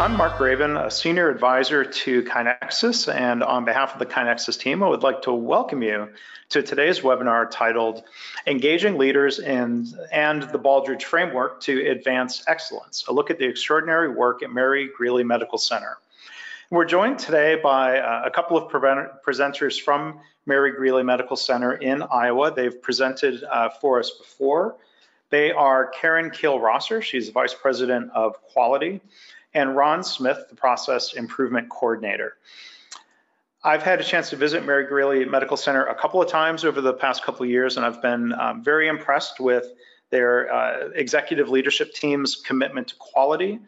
I'm Mark Graban, a senior advisor to KaiNexus, and on behalf of the KaiNexus team, I would like to welcome you to today's webinar titled Engaging Leaders in, and the Baldrige Framework to Advance Excellence, a look at the extraordinary work at Mary Greeley Medical Center. We're joined today by uh, a couple of presenters from Mary Greeley Medical Center in Iowa. They've presented uh, for us before. They are Karen Kiel Rosser, she's the Vice President of Quality, and Ron Smith, the Process Improvement Coordinator. I've had a chance to visit Mary Greeley Medical Center a couple of times over the past couple of years, and I've been um, very impressed with their uh, executive leadership team's commitment to quality.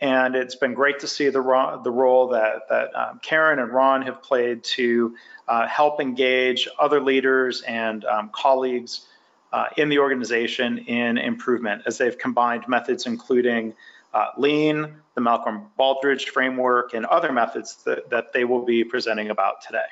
And it's been great to see the, ro the role that, that um, Karen and Ron have played to uh, help engage other leaders and um, colleagues uh, in the organization in improvement as they've combined methods including uh, lean, the Malcolm Baldrige framework, and other methods that, that they will be presenting about today.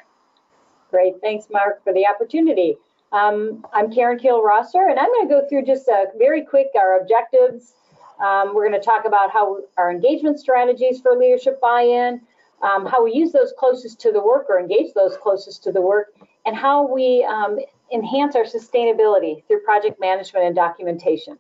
Great, thanks Mark for the opportunity. Um, I'm Karen Kiel Rosser, and I'm going to go through just a very quick our objectives. Um, we're going to talk about how our engagement strategies for leadership buy-in, um, how we use those closest to the work or engage those closest to the work, and how we um, enhance our sustainability through project management and documentation.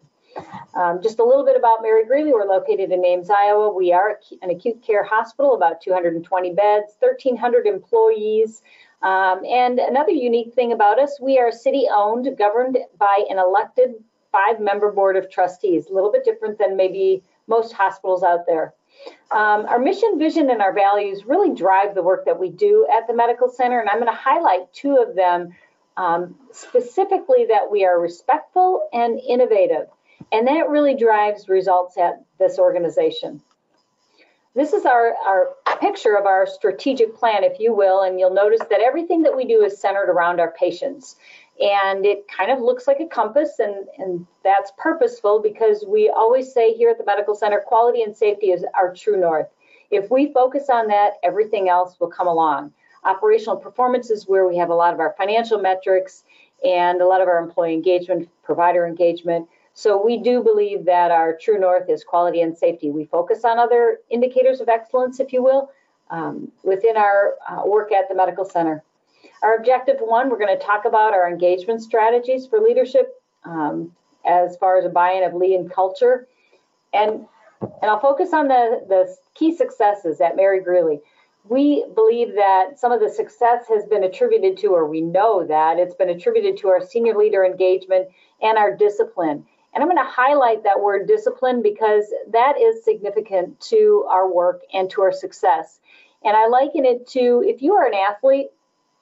Um, just a little bit about Mary Greeley. We're located in Ames, Iowa. We are an acute care hospital, about 220 beds, 1,300 employees. Um, and another unique thing about us, we are city owned, governed by an elected five member board of trustees, a little bit different than maybe most hospitals out there. Um, our mission, vision, and our values really drive the work that we do at the medical center, and I'm going to highlight two of them um, specifically that we are respectful and innovative. And that really drives results at this organization. This is our, our picture of our strategic plan, if you will, and you'll notice that everything that we do is centered around our patients. And it kind of looks like a compass, and, and that's purposeful because we always say here at the Medical Center, quality and safety is our true north. If we focus on that, everything else will come along. Operational performance is where we have a lot of our financial metrics and a lot of our employee engagement, provider engagement. So we do believe that our true north is quality and safety. We focus on other indicators of excellence, if you will, um, within our uh, work at the medical center. Our objective one, we're going to talk about our engagement strategies for leadership um, as far as a buy-in of lean culture. And, and I'll focus on the, the key successes at Mary Greeley. We believe that some of the success has been attributed to, or we know that it's been attributed to our senior leader engagement and our discipline. And I'm going to highlight that word discipline because that is significant to our work and to our success. And I liken it to if you are an athlete,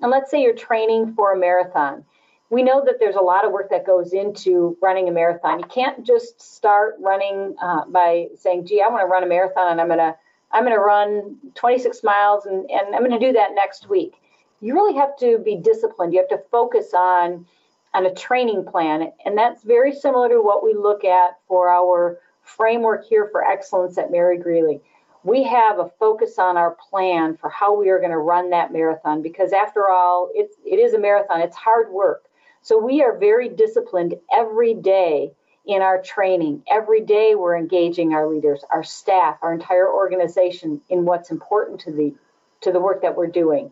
and let's say you're training for a marathon, we know that there's a lot of work that goes into running a marathon. You can't just start running uh, by saying, "Gee, I want to run a marathon, and I'm gonna I'm gonna run 26 miles, and, and I'm gonna do that next week." You really have to be disciplined. You have to focus on on a training plan. And that's very similar to what we look at for our framework here for excellence at Mary Greeley. We have a focus on our plan for how we are going to run that marathon because after all, it's, it is a marathon, it's hard work. So we are very disciplined every day in our training. Every day we're engaging our leaders, our staff, our entire organization in what's important to the to the work that we're doing.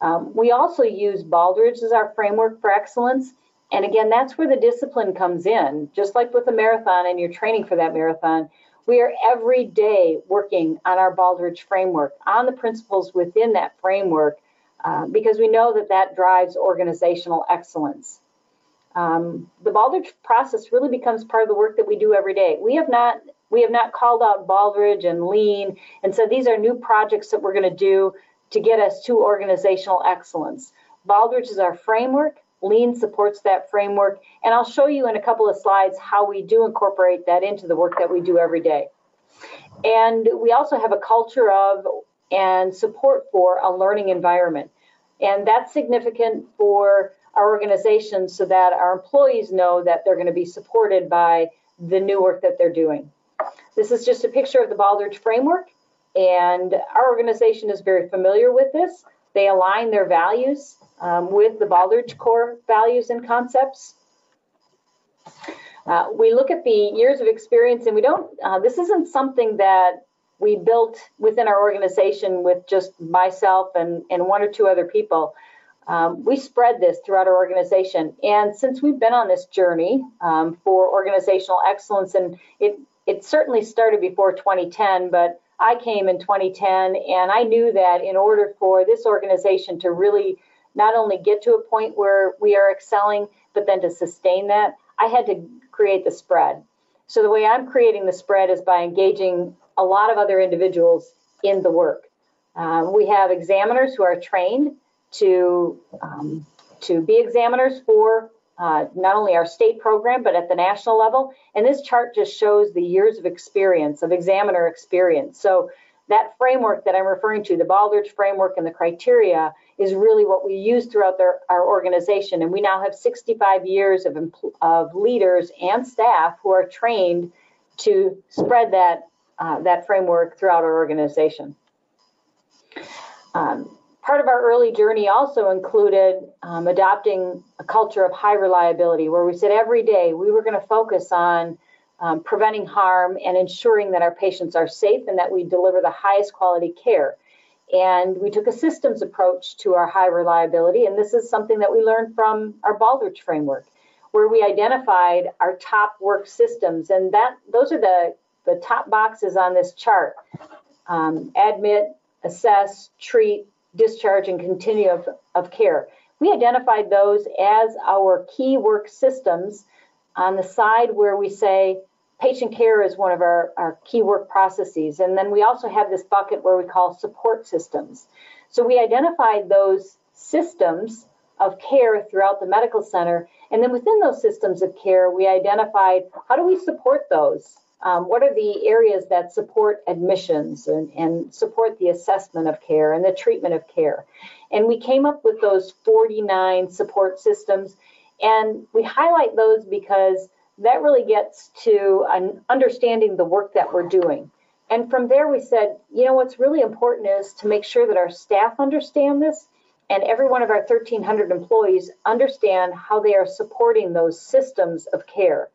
Um, we also use Baldrige as our framework for excellence. And again, that's where the discipline comes in. Just like with a marathon and you're training for that marathon, we are every day working on our Baldrige framework, on the principles within that framework, uh, because we know that that drives organizational excellence. Um, the Baldrige process really becomes part of the work that we do every day. We have not we have not called out Baldrige and Lean and said these are new projects that we're going to do to get us to organizational excellence. Baldrige is our framework. Lean supports that framework, and I'll show you in a couple of slides how we do incorporate that into the work that we do every day. And we also have a culture of and support for a learning environment. And that's significant for our organization so that our employees know that they're going to be supported by the new work that they're doing. This is just a picture of the Baldrige framework, and our organization is very familiar with this. They align their values um, with the Baldrige core values and concepts. Uh, we look at the years of experience and we don't, uh, this isn't something that we built within our organization with just myself and, and one or two other people. Um, we spread this throughout our organization. And since we've been on this journey um, for organizational excellence, and it, it certainly started before 2010, but I came in 2010 and I knew that in order for this organization to really not only get to a point where we are excelling, but then to sustain that, I had to create the spread. So the way I'm creating the spread is by engaging a lot of other individuals in the work. Um, we have examiners who are trained to um, to be examiners for uh, not only our state program, but at the national level. And this chart just shows the years of experience, of examiner experience. So that framework that I'm referring to, the Baldrige framework and the criteria, is really what we use throughout their, our organization. And we now have 65 years of, of leaders and staff who are trained to spread that, uh, that framework throughout our organization. Um, part of our early journey also included um, adopting a culture of high reliability, where we said every day we were going to focus on um, preventing harm and ensuring that our patients are safe and that we deliver the highest quality care. And we took a systems approach to our high reliability, and this is something that we learned from our Baldrige framework, where we identified our top work systems, and that those are the the top boxes on this chart: um, admit, assess, treat, discharge, and continue of, of care. We identified those as our key work systems on the side where we say patient care is one of our, our key work processes. And then we also have this bucket where we call support systems. So we identified those systems of care throughout the medical center. And then within those systems of care, we identified how do we support those? Um, what are the areas that support admissions and, and support the assessment of care and the treatment of care? And we came up with those 49 support systems. And we highlight those because that really gets to an understanding the work that we're doing. And from there, we said, you know, what's really important is to make sure that our staff understand this and every one of our 1,300 employees understand how they are supporting those systems of care.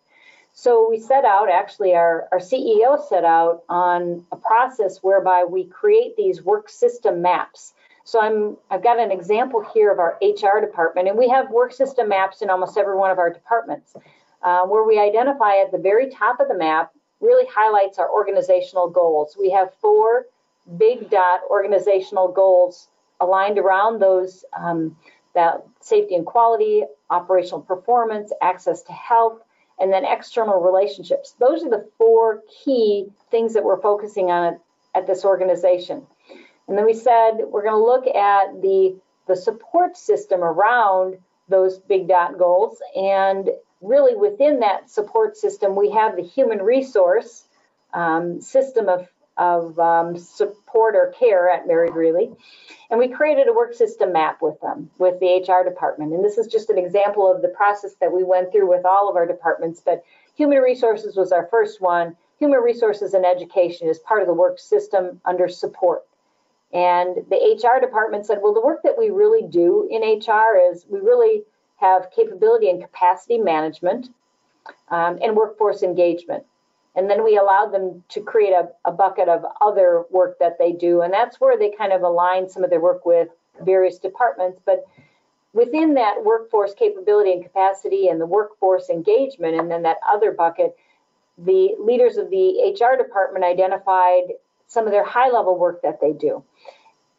So we set out, actually, our, our CEO set out on a process whereby we create these work system maps. So I'm, I've got an example here of our HR department, and we have work system maps in almost every one of our departments, uh, where we identify at the very top of the map really highlights our organizational goals. We have four big dot organizational goals aligned around those um, that safety and quality, operational performance, access to health, and then external relationships. Those are the four key things that we're focusing on at, this organization. And then we said we're going to look at the the support system around those big dot goals and really within that support system we have the human resource um, system of of um, support or care at Mary Greeley. And we created a work system map with them, with the HR department. And this is just an example of the process that we went through with all of our departments. But human resources was our first one. Human resources and education is part of the work system under support. And the HR department said, well, the work that we really do in HR is we really have capability and capacity management um, and workforce engagement. And then we allowed them to create a, a bucket of other work that they do. And that's where they kind of align some of their work with various departments. But within that workforce capability and capacity and the workforce engagement, and then that other bucket, the leaders of the HR department identified some of their high level work that they do.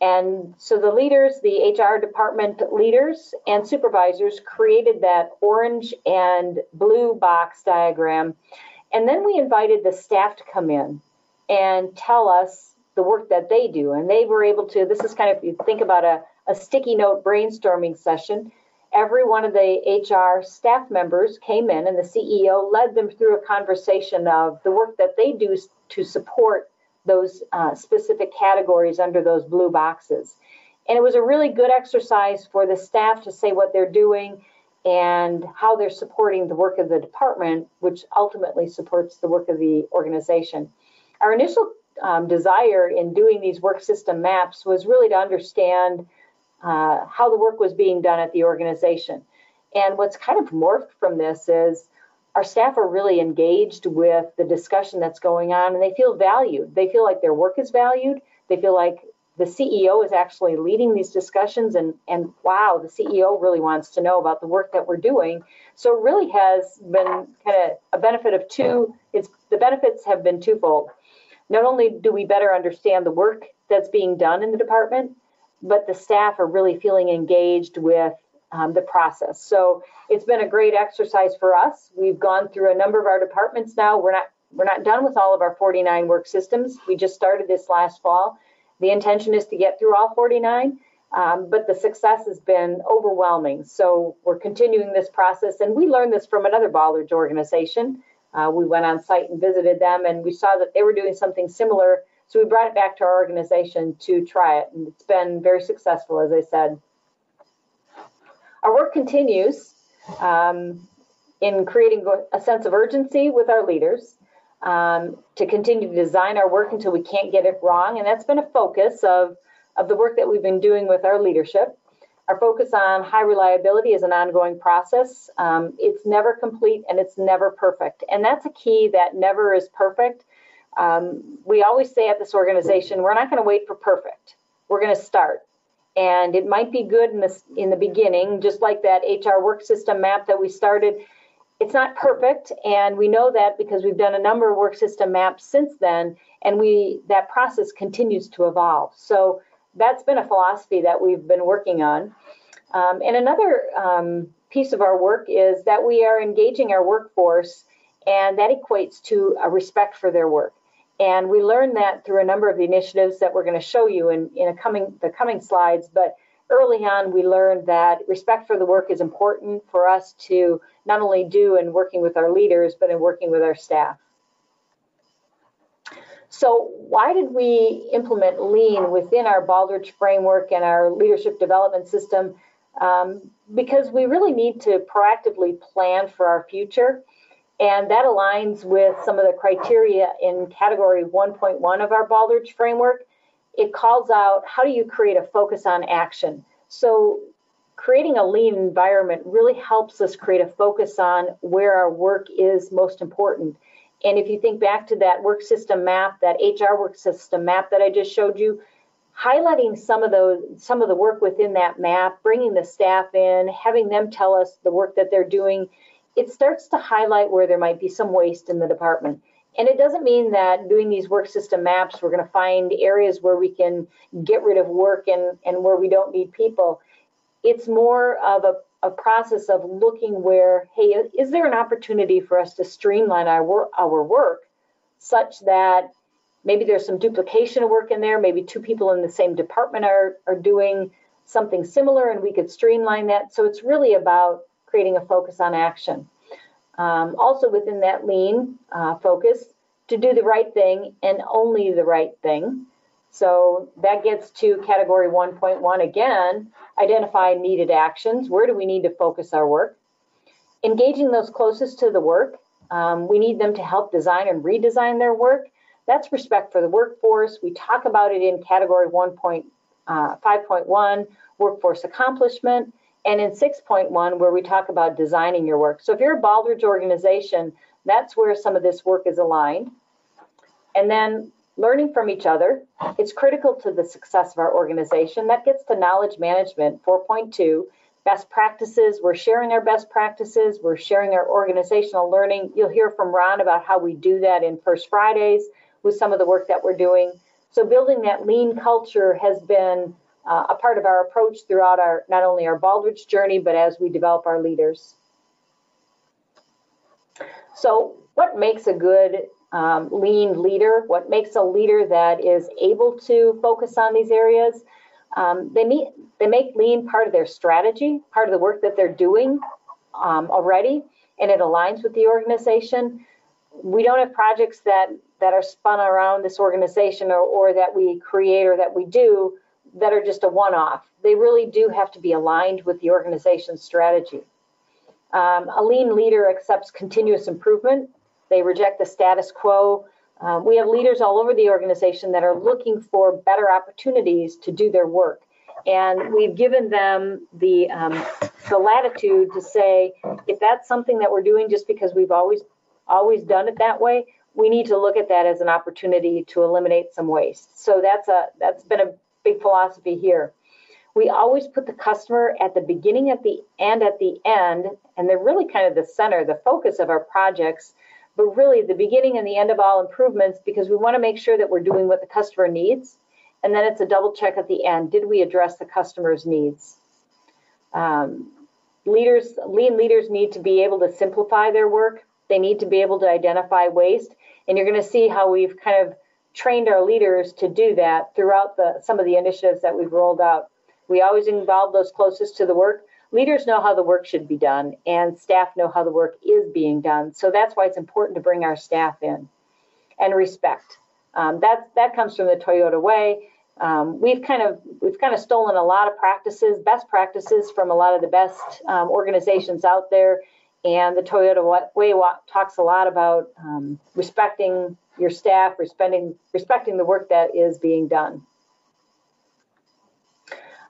And so the leaders, the HR department leaders and supervisors created that orange and blue box diagram and then we invited the staff to come in and tell us the work that they do. And they were able to, this is kind of, you think about a, a sticky note brainstorming session. Every one of the HR staff members came in and the CEO led them through a conversation of the work that they do to support those uh, specific categories under those blue boxes. And it was a really good exercise for the staff to say what they're doing and how they're supporting the work of the department, which ultimately supports the work of the organization. Our initial um, desire in doing these work system maps was really to understand uh, how the work was being done at the organization. And what's kind of morphed from this is our staff are really engaged with the discussion that's going on and they feel valued. They feel like their work is valued. They feel like the CEO is actually leading these discussions and, and wow, the CEO really wants to know about the work that we're doing. So it really has been kind of a benefit of two, it's the benefits have been twofold. Not only do we better understand the work that's being done in the department, but the staff are really feeling engaged with um, the process. So it's been a great exercise for us. We've gone through a number of our departments now. We're not we're not done with all of our 49 work systems. We just started this last fall. The intention is to get through all 49, um, but the success has been overwhelming. So we're continuing this process, and we learned this from another Baldrige organization. Uh, we went on site and visited them, and we saw that they were doing something similar. So we brought it back to our organization to try it, and it's been very successful, as I said. Our work continues um, in creating a sense of urgency with our leaders um, to continue to design our work until we can't get it wrong. And that's been a focus of, of the work that we've been doing with our leadership. Our focus on high reliability is an ongoing process. Um, it's never complete and it's never perfect. And that's a key that never is perfect. Um, we always say at this organization, we're not going to wait for perfect. We're going to start. And it might be good in the, in the beginning, just like that HR work system map that we started. It's not perfect and we know that because we've done a number of work system maps since then and we that process continues to evolve. So that's been a philosophy that we've been working on. Um, and another um, piece of our work is that we are engaging our workforce and that equates to a respect for their work and we learned that through a number of the initiatives that we're going to show you in, in coming the coming slides but early on, we learned that respect for the work is important for us to not only do in working with our leaders, but in working with our staff. So why did we implement lean within our Baldrige framework and our leadership development system? Um, because we really need to proactively plan for our future. And that aligns with some of the criteria in category 1.1 of our Baldrige framework it calls out how do you create a focus on action. So creating a lean environment really helps us create a focus on where our work is most important. And if you think back to that work system map, that HR work system map that I just showed you, highlighting some of those some of the work within that map, bringing the staff in, having them tell us the work that they're doing, it starts to highlight where there might be some waste in the department. And it doesn't mean that doing these work system maps, we're going to find areas where we can get rid of work and, and where we don't need people. It's more of a, a process of looking where, hey, is there an opportunity for us to streamline our work, our work such that maybe there's some duplication of work in there, maybe two people in the same department are, are doing something similar and we could streamline that. So it's really about creating a focus on action. Um, also within that lean uh, focus, to do the right thing and only the right thing. So that gets to category 1.1 again, identify needed actions. Where do we need to focus our work? Engaging those closest to the work. Um, we need them to help design and redesign their work. That's respect for the workforce. We talk about it in category 1.5.1, uh, workforce accomplishment and in 6.1 where we talk about designing your work. So if you're a Baldrige organization, that's where some of this work is aligned. And then learning from each other, it's critical to the success of our organization. That gets to knowledge management, 4.2. Best practices, we're sharing our best practices, we're sharing our organizational learning. You'll hear from Ron about how we do that in First Fridays with some of the work that we're doing. So building that lean culture has been uh, a part of our approach throughout our not only our Baldrige journey, but as we develop our leaders. So what makes a good um, lean leader? What makes a leader that is able to focus on these areas? Um, they, meet, they make lean part of their strategy, part of the work that they're doing um, already, and it aligns with the organization. We don't have projects that, that are spun around this organization or, or that we create or that we do that are just a one-off. They really do have to be aligned with the organization's strategy. Um, a lean leader accepts continuous improvement. They reject the status quo. Um, we have leaders all over the organization that are looking for better opportunities to do their work. And we've given them the, um, the latitude to say, if that's something that we're doing just because we've always, always done it that way, we need to look at that as an opportunity to eliminate some waste. So that's a, that's been a big philosophy here. We always put the customer at the beginning, at the end, at the end, and they're really kind of the center, the focus of our projects, but really the beginning and the end of all improvements because we want to make sure that we're doing what the customer needs. And then it's a double check at the end. Did we address the customer's needs? Um, leaders, lean leaders need to be able to simplify their work. They need to be able to identify waste. And you're going to see how we've kind of trained our leaders to do that throughout the, some of the initiatives that we've rolled out. We always involve those closest to the work. Leaders know how the work should be done, and staff know how the work is being done. So that's why it's important to bring our staff in and respect. Um, that that comes from the Toyota way. Um, we've kind of we've kind of stolen a lot of practices, best practices from a lot of the best um, organizations out there. And the Toyota way talks a lot about um, respecting your staff, respecting respecting the work that is being done.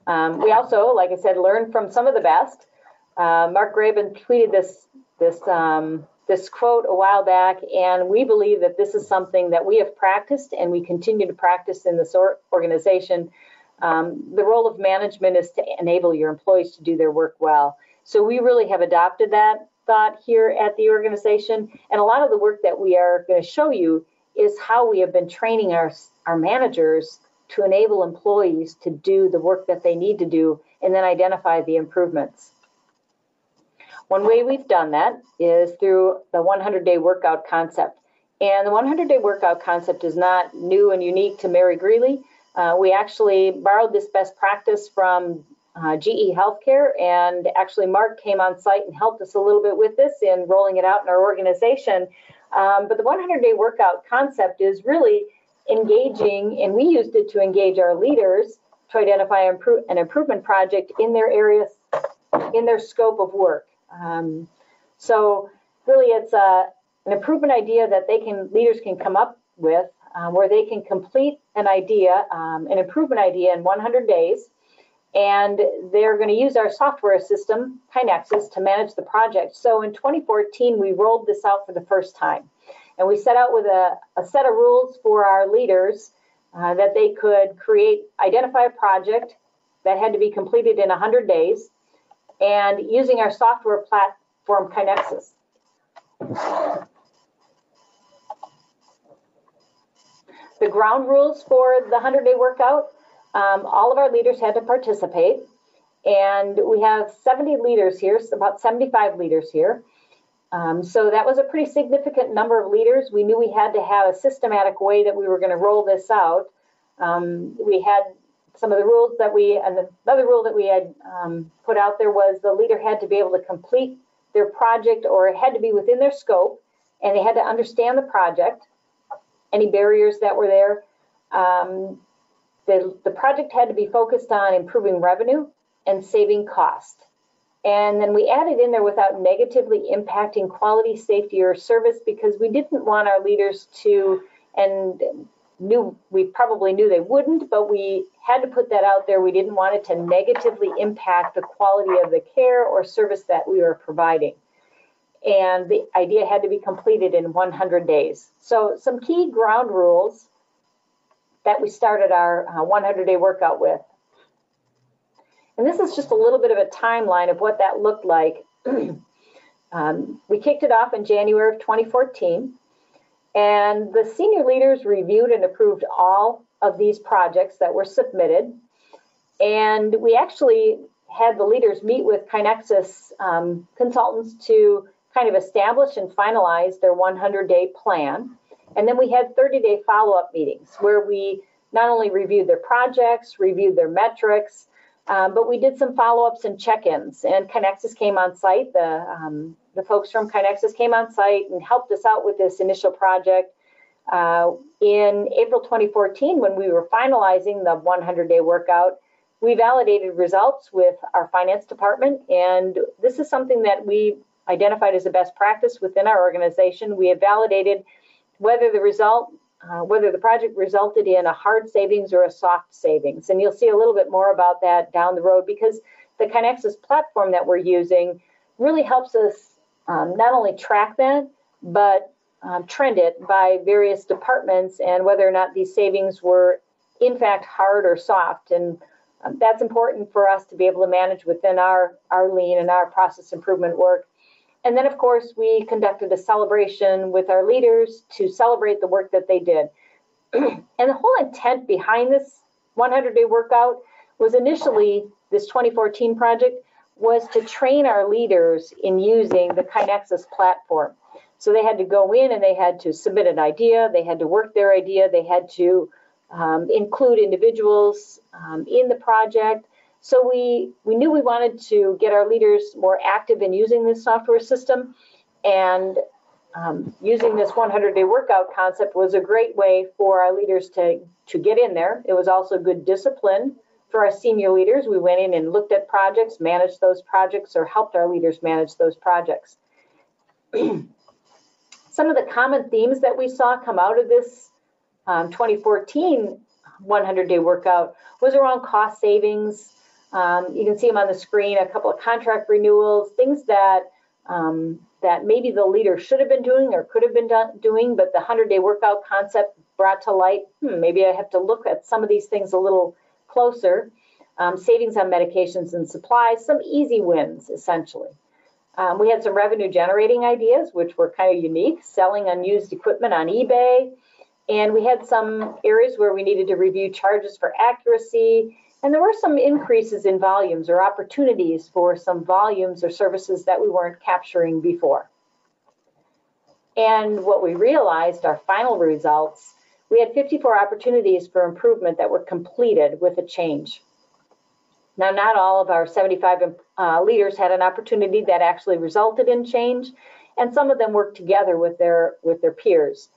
Um, we also, like I said, learn from some of the best. Uh, Mark Graban tweeted this this um, this quote a while back, and we believe that this is something that we have practiced and we continue to practice in this organization. Um, the role of management is to enable your employees to do their work well. So we really have adopted that thought here at the organization, and a lot of the work that we are going to show you is how we have been training our our managers to enable employees to do the work that they need to do and then identify the improvements. One way we've done that is through the 100 day workout concept. And the 100 day workout concept is not new and unique to Mary Greeley. Uh, we actually borrowed this best practice from uh, GE Healthcare, and actually, Mark came on site and helped us a little bit with this in rolling it out in our organization. Um, but the 100 day workout concept is really engaging, and we used it to engage our leaders to identify an improvement project in their areas, in their scope of work. Um, so really it's a, an improvement idea that they can, leaders can come up with um, where they can complete an idea, um, an improvement idea in 100 days. And they're going to use our software system, KaiNexus, to manage the project. So in 2014, we rolled this out for the first time. And we set out with a, a set of rules for our leaders uh, that they could create, identify a project that had to be completed in 100 days and using our software platform KaiNexus. The ground rules for the 100 day workout, um, all of our leaders had to participate. And we have 70 leaders here, about 75 leaders here. Um, so that was a pretty significant number of leaders. We knew we had to have a systematic way that we were going to roll this out. Um, we had some of the rules that we, and another rule that we had um, put out there was the leader had to be able to complete their project or it had to be within their scope and they had to understand the project, any barriers that were there. The, the project had to be focused on improving revenue and saving cost. And then we added in there without negatively impacting quality, safety, or service because we didn't want our leaders to, and knew we probably knew they wouldn't, but we had to put that out there. We didn't want it to negatively impact the quality of the care or service that we were providing. And the idea had to be completed in 100 days. So some key ground rules that we started our 100-day uh, workout with. And this is just a little bit of a timeline of what that looked like. um, we kicked it off in January of 2014, and the senior leaders reviewed and approved all of these projects that were submitted. And we actually had the leaders meet with KaiNexus um, consultants to kind of establish and finalize their 100 day plan. And then we had 30 day follow up meetings where we not only reviewed their projects, reviewed their metrics, um, but we did some follow-ups and check-ins, and KaiNexus came on site. The um, the folks from KaiNexus came on site and helped us out with this initial project. Uh, in April 2014, when we were finalizing the 100-day workout, we validated results with our finance department, and this is something that we identified as a best practice within our organization. We have validated whether the result uh, whether the project resulted in a hard savings or a soft savings. And you'll see a little bit more about that down the road because the KaiNexus platform that we're using really helps us um, not only track that, but um, trend it by various departments and whether or not these savings were in fact hard or soft. And um, that's important for us to be able to manage within our, our lean and our process improvement work. And then, of course, we conducted a celebration with our leaders to celebrate the work that they did. and the whole intent behind this 100 day workout was initially this 2014 project was to train our leaders in using the KaiNexus platform. So they had to go in and they had to submit an idea, they had to work their idea, they had to um, include individuals um, in the project. So we, we knew we wanted to get our leaders more active in using this software system. And um, using this 100 day workout concept was a great way for our leaders to, to get in there. It was also good discipline for our senior leaders. We went in and looked at projects, managed those projects, or helped our leaders manage those projects. Some of the common themes that we saw come out of this um, 2014 100 day workout was around cost savings. Um, you can see them on the screen, a couple of contract renewals, things that um, that maybe the leader should have been doing or could have been done, doing, but the 100 day workout concept brought to light, hmm, maybe I have to look at some of these things a little closer. Um, savings on medications and supplies, some easy wins essentially. Um, we had some revenue generating ideas, which were kind of unique, selling unused equipment on eBay, and we had some areas where we needed to review charges for accuracy. And there were some increases in volumes or opportunities for some volumes or services that we weren't capturing before. And what we realized, our final results, we had 54 opportunities for improvement that were completed with a change. Now, not all of our 75 uh, leaders had an opportunity that actually resulted in change, and some of them worked together with their with their peers.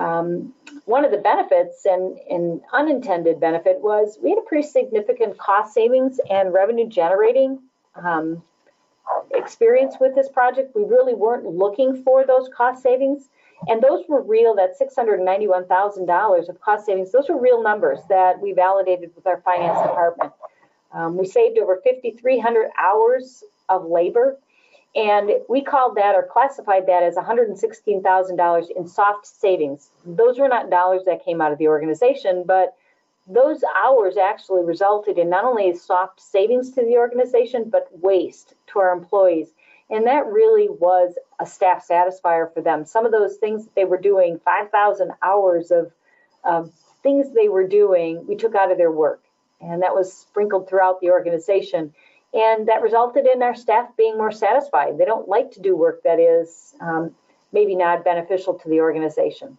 Um, one of the benefits and, unintended benefit was we had a pretty significant cost savings and revenue generating um, experience with this project. We really weren't looking for those cost savings. And those were real, that $691,000 of cost savings, those were real numbers that we validated with our finance department. Um, we saved over 5,300 hours of labor and we called that or classified that as $116,000 in soft savings. Those were not dollars that came out of the organization, but those hours actually resulted in not only soft savings to the organization, but waste to our employees. And that really was a staff satisfier for them. Some of those things that they were doing, 5,000 hours of, of things they were doing, we took out of their work. And that was sprinkled throughout the organization. And that resulted in our staff being more satisfied. They don't like to do work that is um, maybe not beneficial to the organization.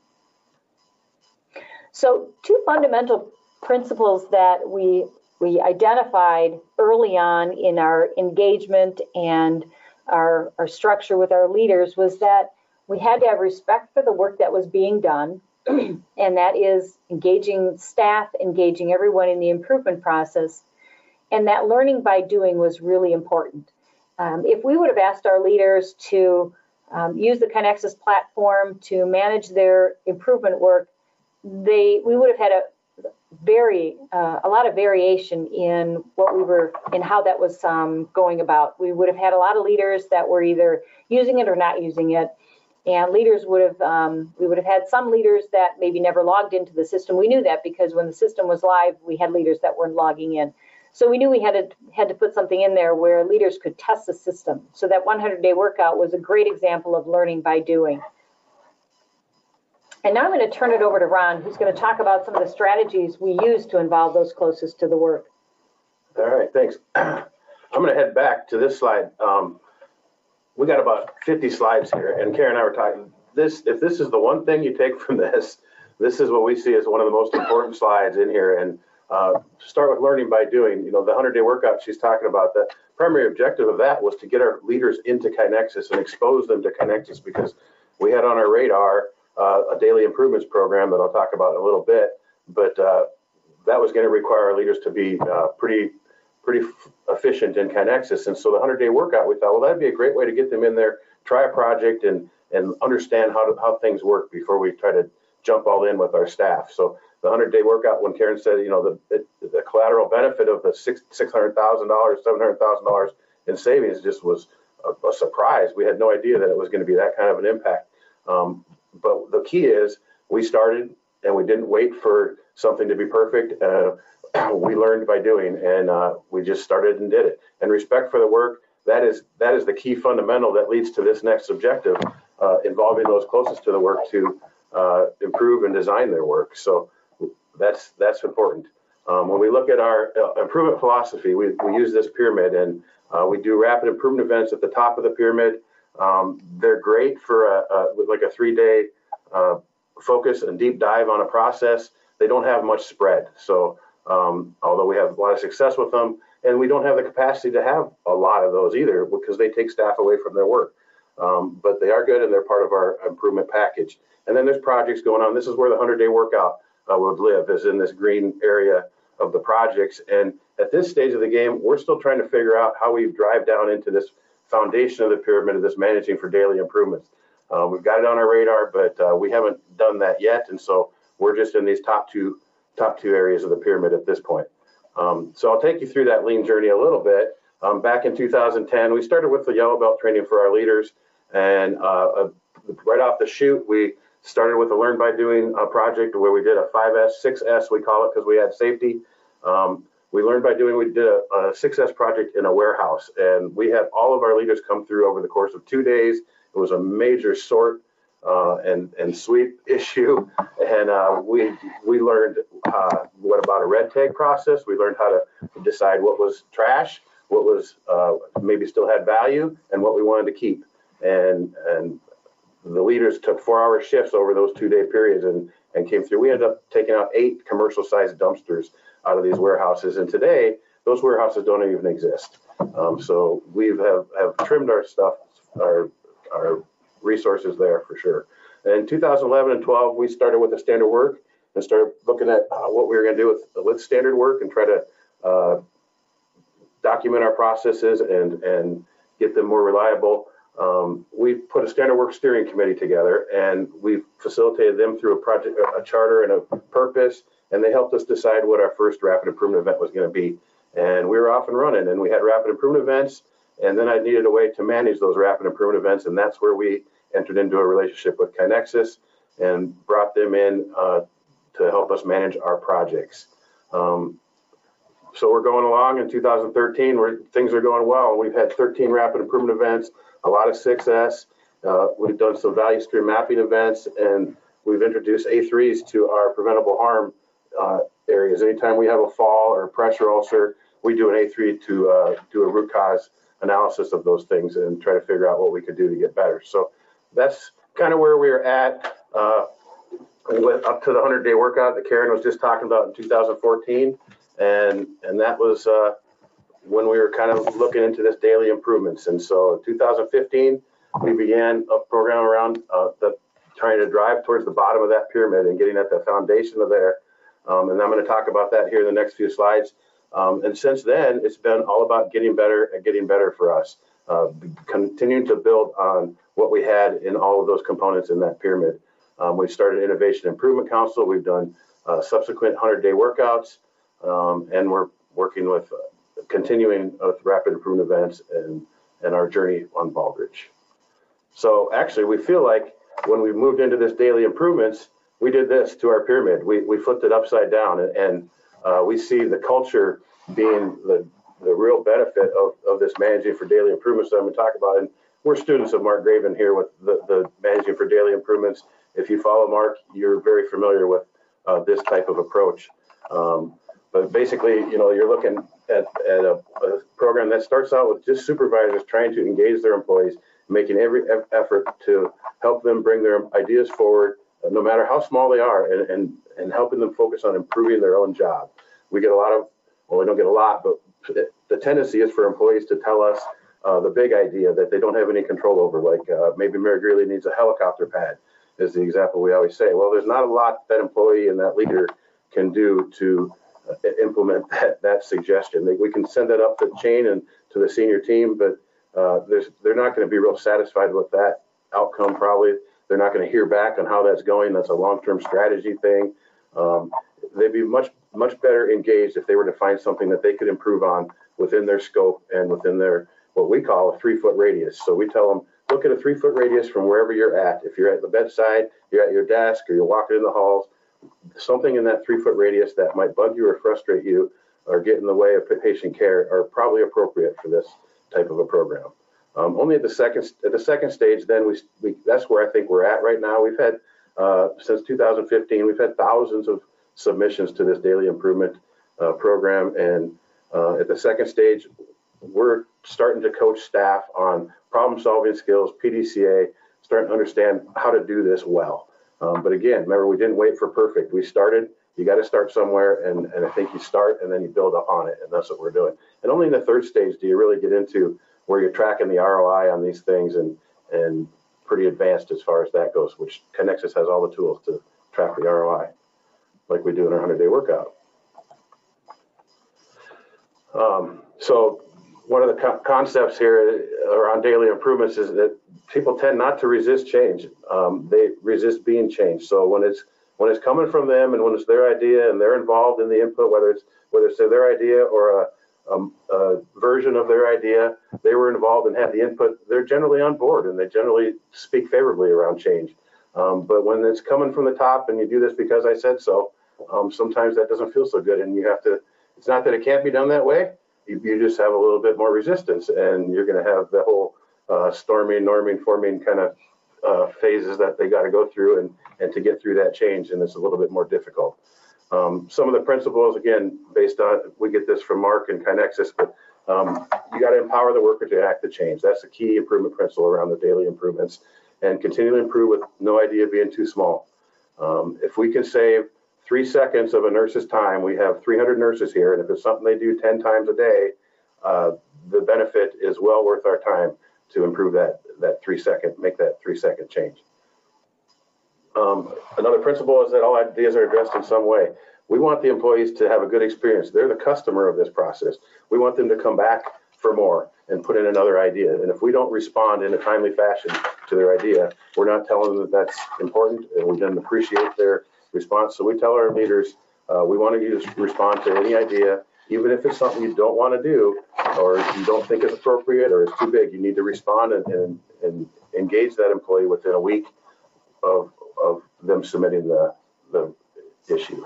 So two fundamental principles that we we identified early on in our engagement and our, our structure with our leaders was that we had to have respect for the work that was being done, and that is engaging staff, engaging everyone in the improvement process, and that learning by doing was really important. Um, if we would have asked our leaders to um, use the KaiNexus platform to manage their improvement work, they we would have had a very uh, a lot of variation in what we were in how that was um, going about. We would have had a lot of leaders that were either using it or not using it, and leaders would have um, we would have had some leaders that maybe never logged into the system. We knew that because when the system was live, we had leaders that weren't logging in. So we knew we had to had to put something in there where leaders could test the system. So that 100 day workout was a great example of learning by doing. And now I'm going to turn it over to Ron, who's going to talk about some of the strategies we use to involve those closest to the work. All right, thanks. I'm going to head back to this slide. Um, we got about 50 slides here, and Karen and I were talking. This, if this is the one thing you take from this, this is what we see as one of the most important slides in here. And uh, start with learning by doing. You know, the 100 day workout she's talking about, the primary objective of that was to get our leaders into KaiNexus and expose them to KaiNexus because we had on our radar uh, a daily improvements program that I'll talk about in a little bit. But uh, that was going to require our leaders to be uh, pretty pretty efficient in KaiNexus. And so the 100 day workout, we thought, well, that'd be a great way to get them in there, try a project and and understand how to, how things work before we try to jump all in with our staff. So the hundred day workout, when Karen said, you know, the, the collateral benefit of the six, six hundred thousand dollars, seven hundred thousand dollars in savings just was a, a surprise. We had no idea that it was gonna be that kind of an impact. Um, but the key is, we started and we didn't wait for something to be perfect. Uh, we learned by doing and, uh, we just started and did it. And respect for the work, that is, that is the key fundamental that leads to this next objective, uh, involving those closest to the work to, uh, improve and design their work. So that's, that's important. Um, when we look at our uh, improvement philosophy, we, we use this pyramid and, uh, we do rapid improvement events at the top of the pyramid. Um, they're great for a, a, like a three-day, uh, focus and deep dive on a process. They don't have much spread. So, um, although we have a lot of success with them, and we don't have the capacity to have a lot of those either because they take staff away from their work. Um, but they are good and they're part of our improvement package. And then there's projects going on. This is where the 100 day workout uh, would live, is in this green area of the projects. And at this stage of the game, we're still trying to figure out how we drive down into this foundation of the pyramid of this managing for daily improvements. Uh, we've got it on our radar, but uh, we haven't done that yet. And so we're just in these top two top two areas of the pyramid at this point. Um, so I'll take you through that lean journey a little bit. Um, back in 2010, we started with the yellow belt training for our leaders, and uh, uh, right off the shoot, we started with a learn by doing uh project where we did a 5S, 6S, we call it because we had safety. Um, we learned by doing, we did a, a 6S project in a warehouse, and we had all of our leaders come through over the course of two days. It was a major sort uh, and and sweep issue, and uh, we we learned uh, what about a red tag process. We learned how to decide what was trash, what was uh, maybe still had value, and what we wanted to keep. And and the leaders took four-hour shifts over those two-day periods and and came through. We ended up taking out eight commercial-sized dumpsters out of these warehouses, and today those warehouses don't even exist. Um, so we have have trimmed our stuff, our our resources there for sure. In 2011 and 12, we started with the standard work and started looking at uh, what we were going to do with, with standard work and try to uh, document our processes and, and get them more reliable. Um, we put a standard work steering committee together and we facilitated them through a project, a charter and a purpose, and they helped us decide what our first rapid improvement event was going to be. And we were off and running and we had rapid improvement events. And then I needed a way to manage those rapid improvement events. And that's where we entered into a relationship with KaiNexus and brought them in uh, to help us manage our projects. Um, so we're going along in 2013 where things are going well. We've had 13 rapid improvement events, a lot of success. Uh, we've done some value stream mapping events and we've introduced A3s to our preventable harm uh, areas. Anytime we have a fall or a pressure ulcer, we do an A3 to uh, do a root cause analysis of those things and try to figure out what we could do to get better. So that's kind of where we are at uh, with up to the 100 day workout that Karen was just talking about in 2014. And, and that was uh, when we were kind of looking into this daily improvements. And so in 2015, we began a program around uh, the trying to drive towards the bottom of that pyramid and getting at the foundation of there. Um, and I'm going to talk about that here in the next few slides. Um, and since then, it's been all about getting better and getting better for us, uh, continuing to build on what we had in all of those components in that pyramid. Um, we've started Innovation Improvement Council. We've done uh, subsequent 100-day workouts, um, and we're working with uh, continuing with rapid improvement events and, and our journey on Baldrige. So actually, we feel like when we moved into this daily improvements, we did this to our pyramid. We, we flipped it upside down and, and uh, we see the culture being the, the real benefit of, of this managing for daily improvements that I'm going to talk about. And we're students of Mark Graban here with the, the managing for daily improvements. If you follow Mark, you're very familiar with uh, this type of approach. Um, but basically, you know, you're looking at, at a, a, program that starts out with just supervisors trying to engage their employees, making every effort to help them bring their ideas forward, no matter how small they are, and, and, and helping them focus on improving their own job. We get a lot of, well, we don't get a lot, but the tendency is for employees to tell us uh, the big idea that they don't have any control over, like uh, maybe Mary Greeley needs a helicopter pad, is the example we always say. Well, there's not a lot that employee and that leader can do to implement that, that suggestion. We can send that up the chain and to the senior team, but uh, they're not going to be real satisfied with that outcome probably. They're not going to hear back on how that's going. That's a long-term strategy thing. Um, they'd be much, much better engaged if they were to find something that they could improve on within their scope and within their, what we call a three-foot radius. So we tell them, look at a three-foot radius from wherever you're at. If you're at the bedside, you're at your desk, or you're walking in the halls, something in that three-foot radius that might bug you or frustrate you or get in the way of patient care are probably appropriate for this type of a program. Um, only at the second at the second stage, then we, we that's where I think we're at right now. We've had uh, since 2015, we've had thousands of submissions to this daily improvement uh, program, and uh, at the second stage, we're starting to coach staff on problem-solving skills, PDCA, starting to understand how to do this well. Um, but again, remember, we didn't wait for perfect. We started. You got to start somewhere, and, and I think you start and then you build up on it, and that's what we're doing. And only in the third stage do you really get into where you're tracking the ROI on these things and and pretty advanced as far as that goes, which KaiNexus has all the tools to track the ROI, like we do in our 100-day workout. Um, so one of the co concepts here around daily improvements is that people tend not to resist change. Um, they resist being changed. So when it's when it's coming from them and when it's their idea and they're involved in the input, whether it's whether it's their idea or a, a, a version of their idea, they were involved and had the input. They're generally on board and they generally speak favorably around change. Um, but when it's coming from the top and you do this because I said so, um, sometimes that doesn't feel so good, and you have to. It's not that it can't be done that way. You, you just have a little bit more resistance, and you're going to have the whole uh, storming, norming, forming kind of uh, phases that they got to go through and, and to get through that change, and it's a little bit more difficult. Um, some of the principles, again, based on, we get this from Mark and KaiNexus, but um, you got to empower the worker to act the change. That's the key improvement principle around the daily improvements and continually improve with no idea of being too small. Um, if we can save three seconds of a nurse's time, we have 300 nurses here, and if it's something they do 10 times a day, uh, the benefit is well worth our time to improve that that three second, make that three second change. Um, another principle is that all ideas are addressed in some way. We want the employees to have a good experience. They're the customer of this process. We want them to come back for more and put in another idea. And if we don't respond in a timely fashion to their idea, we're not telling them that that's important and we didn't appreciate their response. So we tell our leaders, uh, we want you to respond to any idea even if it's something you don't want to do or you don't think is appropriate or it's too big, you need to respond and, and, and engage that employee within a week of, of them submitting the, the issue.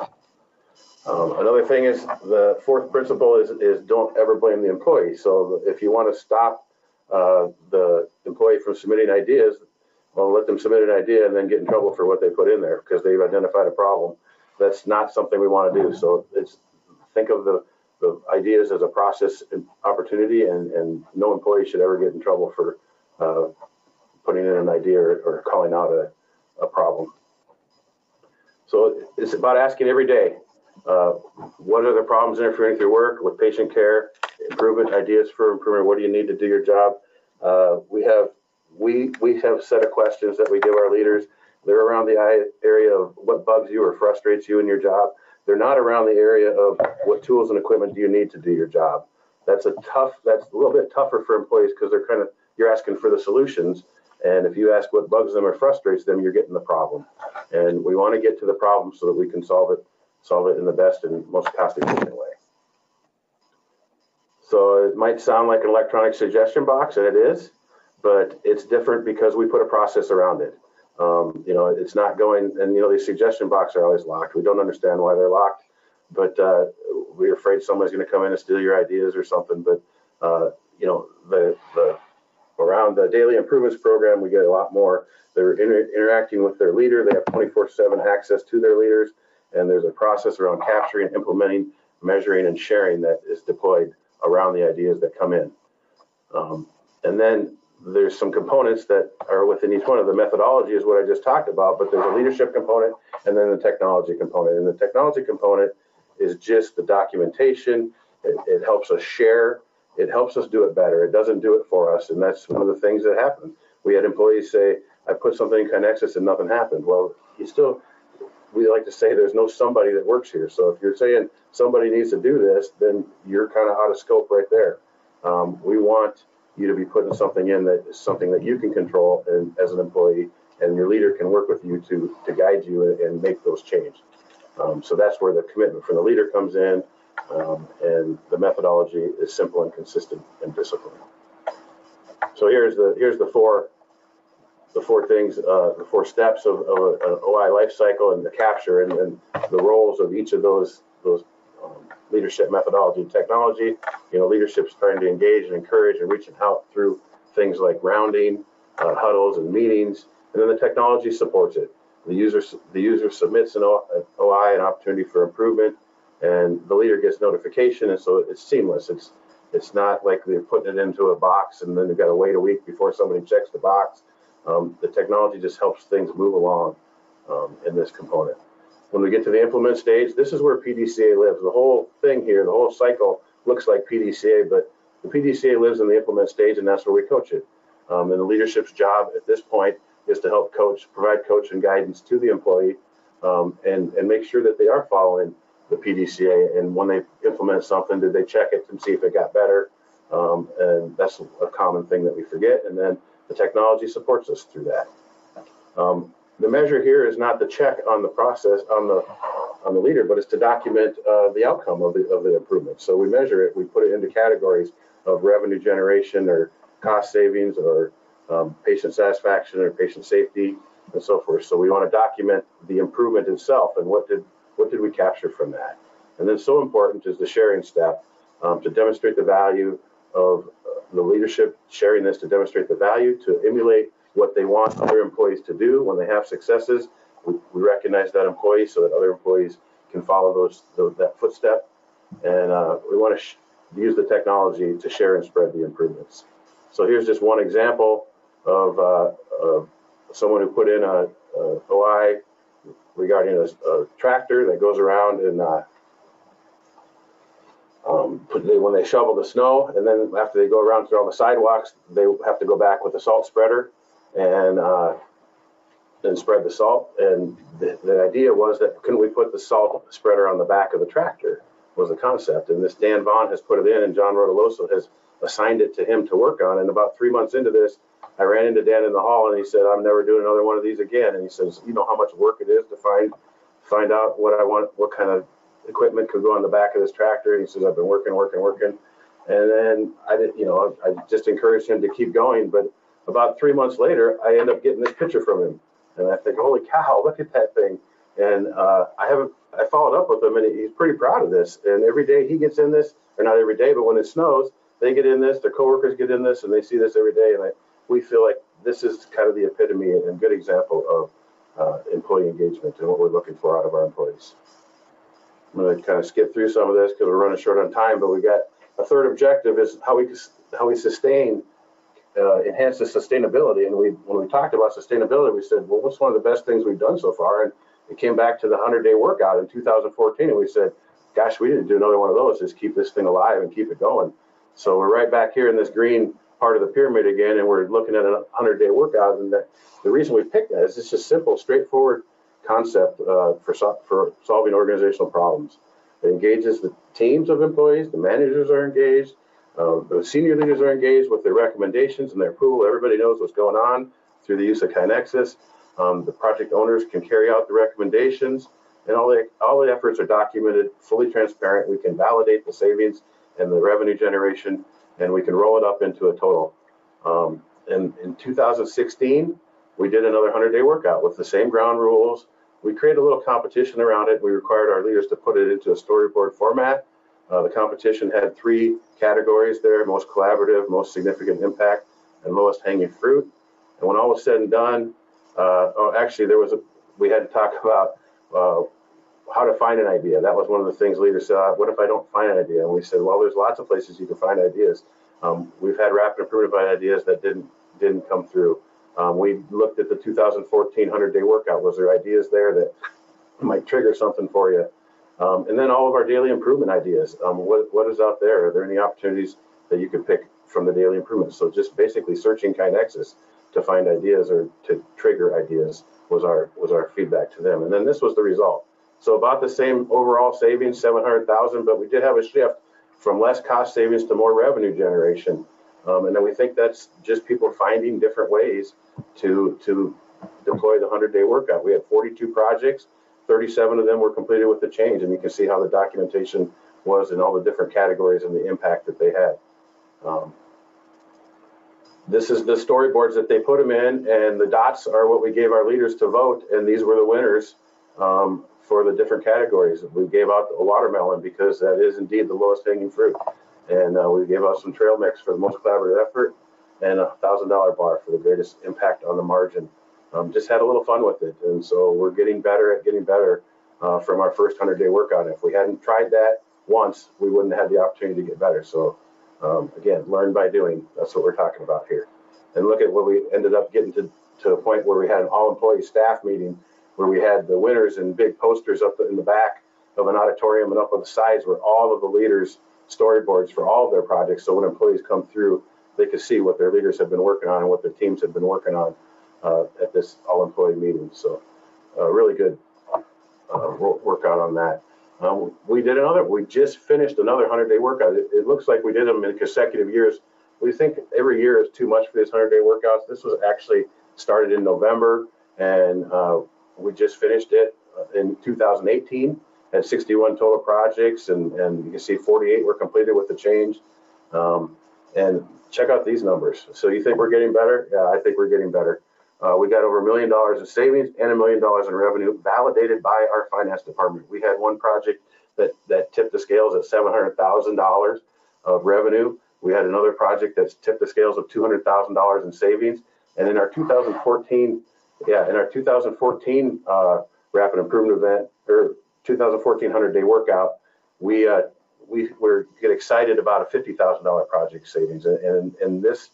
Um, another thing is the fourth principle is, is don't ever blame the employee. So if you want to stop uh, the employee from submitting ideas, well, let them submit an idea and then get in trouble for what they put in there because they've identified a problem. That's not something we want to do. So it's think of the the ideas as a process and opportunity, and, and no employee should ever get in trouble for uh, putting in an idea or, or calling out a, a problem. So it's about asking every day, uh, what are the problems interfering with your work, with patient care, improvement, ideas for improvement, what do you need to do your job? Uh, we have we we have a set of questions that we give our leaders. They're around the area of what bugs you or frustrates you in your job. They're not around the area of what tools and equipment do you need to do your job. That's a tough, that's a little bit tougher for employees because they're kind of, you're asking for the solutions. And if you ask what bugs them or frustrates them, you're getting the problem. And we want to get to the problem so that we can solve it, solve it in the best and most cost efficient way. So it might sound like an electronic suggestion box, and it is, but it's different because we put a process around it. Um, you know, it's not going, and you know, these suggestion boxes are always locked. We don't understand why they're locked, but uh, we're afraid somebody's going to come in and steal your ideas or something. But uh, you know, the the around the daily improvements program, we get a lot more. They're inter interacting with their leader. They have 24/7 access to their leaders, and there's a process around capturing, implementing, measuring, and sharing that is deployed around the ideas that come in. Um, and then there's some components that are within each one of the methodology is what I just talked about, but there's a leadership component and then the technology component. And the technology component is just the documentation. It, it helps us share. It helps us do it better. It doesn't do it for us. And that's one of the things that happen. We had employees say, I put something in KaiNexus and nothing happened. Well, you still, we like to say there's no somebody that works here. So if you're saying somebody needs to do this, then you're kind of out of scope right there. Um, we want you to be putting something in that is something that you can control and as an employee and your leader can work with you to, to guide you and, make those changes. Um, so that's where the commitment from the leader comes in, um, and the methodology is simple and consistent and disciplined. So here's the here's the four the four things, uh, the four steps of, of an OI life cycle and the capture and, and the roles of each of those those leadership methodology and technology. You know, leadership's trying to engage and encourage and reaching out through things like rounding, uh, huddles, and meetings, and then the technology supports it. The user the user submits an OI, an opportunity for improvement, and the leader gets notification, and so it's seamless. It's it's not like they're putting it into a box and then they've got to wait a week before somebody checks the box. Um, the technology just helps things move along um, in this component. When we get to the implement stage, this is where PDCA lives. The whole thing here, the whole cycle looks like PDCA, but the PDCA lives in the implement stage, and that's where we coach it. Um, and the leadership's job at this point is to help coach, provide coach and guidance to the employee, um, and and make sure that they are following the PDCA. And when they implement something, did they check it and see if it got better? Um, and that's a common thing that we forget. And then the technology supports us through that. Um, the measure here is not the check on the process on the on the leader, but it's to document uh, the outcome of the of the improvement. So we measure it, we put it into categories of revenue generation or cost savings or um, patient satisfaction or patient safety and so forth. So we want to document the improvement itself and what did what did we capture from that. And then so important is the sharing step um, to demonstrate the value of uh, the leadership sharing this to demonstrate the value to emulate what they want other employees to do when they have successes. We, we recognize that employee so that other employees can follow those, those that footstep. And uh, we want to use the technology to share and spread the improvements. So here's just one example of, uh, of someone who put in a, a OI regarding a, a, tractor that goes around and uh, um, when they shovel the snow, and then after they go around through all the sidewalks, they have to go back with a salt spreader and uh, and spread the salt. And the, the idea was that couldn't we put the salt spreader on the back of the tractor? Was the concept, and this Dan Vaughn has put it in, and John Rotoloso has assigned it to him to work on. And about three months into this, I ran into Dan in the hall, and he said, "I'm never doing another one of these again." And he says, "You know how much work it is to find find out what I want, what kind of equipment could go on the back of this tractor." And he says, "I've been working, working, working." And then I did, you know, I just encouraged him to keep going. But about three months later, I end up getting this picture from him, and I think, "Holy cow, look at that thing!" And uh, I haven't, I followed up with him, and he's pretty proud of this. And every day he gets in this, or not every day, but when it snows, they get in this, their coworkers get in this, and they see this every day. And I, we feel like this is kind of the epitome and good example of uh, employee engagement and what we're looking for out of our employees. I'm going to kind of skip through some of this because we're running short on time, but we got a third objective is how we how we sustain, uh, enhance the sustainability. And we when we talked about sustainability, we said, well, what's one of the best things we've done so far? And it came back to the 100-day workout in 2014, and we said, gosh, we didn't do another one of those. Just keep this thing alive and keep it going. So we're right back here in this green part of the pyramid again, and we're looking at a 100 day workout. And the, the reason we picked that is it's just simple, straightforward concept uh, for, so, for solving organizational problems. It engages the teams of employees, the managers are engaged, uh, the senior leaders are engaged with their recommendations and their approval. Everybody knows what's going on through the use of KaiNexus. Um, the project owners can carry out the recommendations, and all the all the efforts are documented, fully transparent. We can validate the savings and the revenue generation and we can roll it up into a total. Um, and in 2016, we did another 100 day workout with the same ground rules. We created a little competition around it. We required our leaders to put it into a storyboard format. Uh, the competition had three categories there most collaborative, most significant impact, and lowest hanging fruit. And when all was said and done, uh, oh, actually, there was a we had to talk about uh, how to find an idea. That was one of the things leaders said, what if I don't find an idea? And we said, well, there's lots of places you can find ideas. Um, we've had rapid improvement ideas that didn't didn't come through. Um, we looked at the 2014 100-day workout. Was there ideas there that might trigger something for you? Um, and then all of our daily improvement ideas. Um, what, what is out there? Are there any opportunities that you could pick from the daily improvements? So just basically searching KaiNexus to find ideas or to trigger ideas was our was our feedback to them. And then this was the result. So about the same overall savings, 700,000, but we did have a shift from less cost savings to more revenue generation. Um, and then we think that's just people finding different ways to to deploy the 100-day workout. We had 42 projects, 37 of them were completed with the change, and you can see how the documentation was in all the different categories and the impact that they had. Um, this is the storyboards that they put them in, and the dots are what we gave our leaders to vote, and these were the winners um, for the different categories. We gave out a watermelon because that is indeed the lowest hanging fruit, and uh, we gave out some trail mix for the most collaborative effort, and a thousand dollar bar for the greatest impact on the margin. Um, just had a little fun with it, and so we're getting better at getting better uh, from our first 100 day workout. If we hadn't tried that once, we wouldn't have had the opportunity to get better. So um, again, learn by doing. That's what we're talking about here. And look at what we ended up getting to, to a point where we had an all employee staff meeting where we had the winners and big posters up in the back of an auditorium and up on the sides where all of the leaders storyboards for all of their projects. So when employees come through, they could see what their leaders have been working on and what their teams have been working on at this all employee meeting. So uh, really good uh, workout on that. Um, we did another, we just finished another 100 day workout. It, it, looks like we did them in consecutive years. We think every year is too much for these 100 day workouts. This was actually started in November and uh, we just finished it uh, in 2018. Had 61 total projects and, and you can see 48 were completed with the change. Um, and check out these numbers. So you think we're getting better? Yeah, I think we're getting better. Uh, we got over a million dollars in savings and a million dollars in revenue validated by our finance department. We had one project that, that tipped the scales at $700,000 of revenue. We had another project that's tipped the scales of $200,000 in savings. And in our 2014, yeah, in our 2014 uh, rapid improvement event or 2014 100 day workout, we uh, we we get excited about a $50,000 project savings. And, and, and this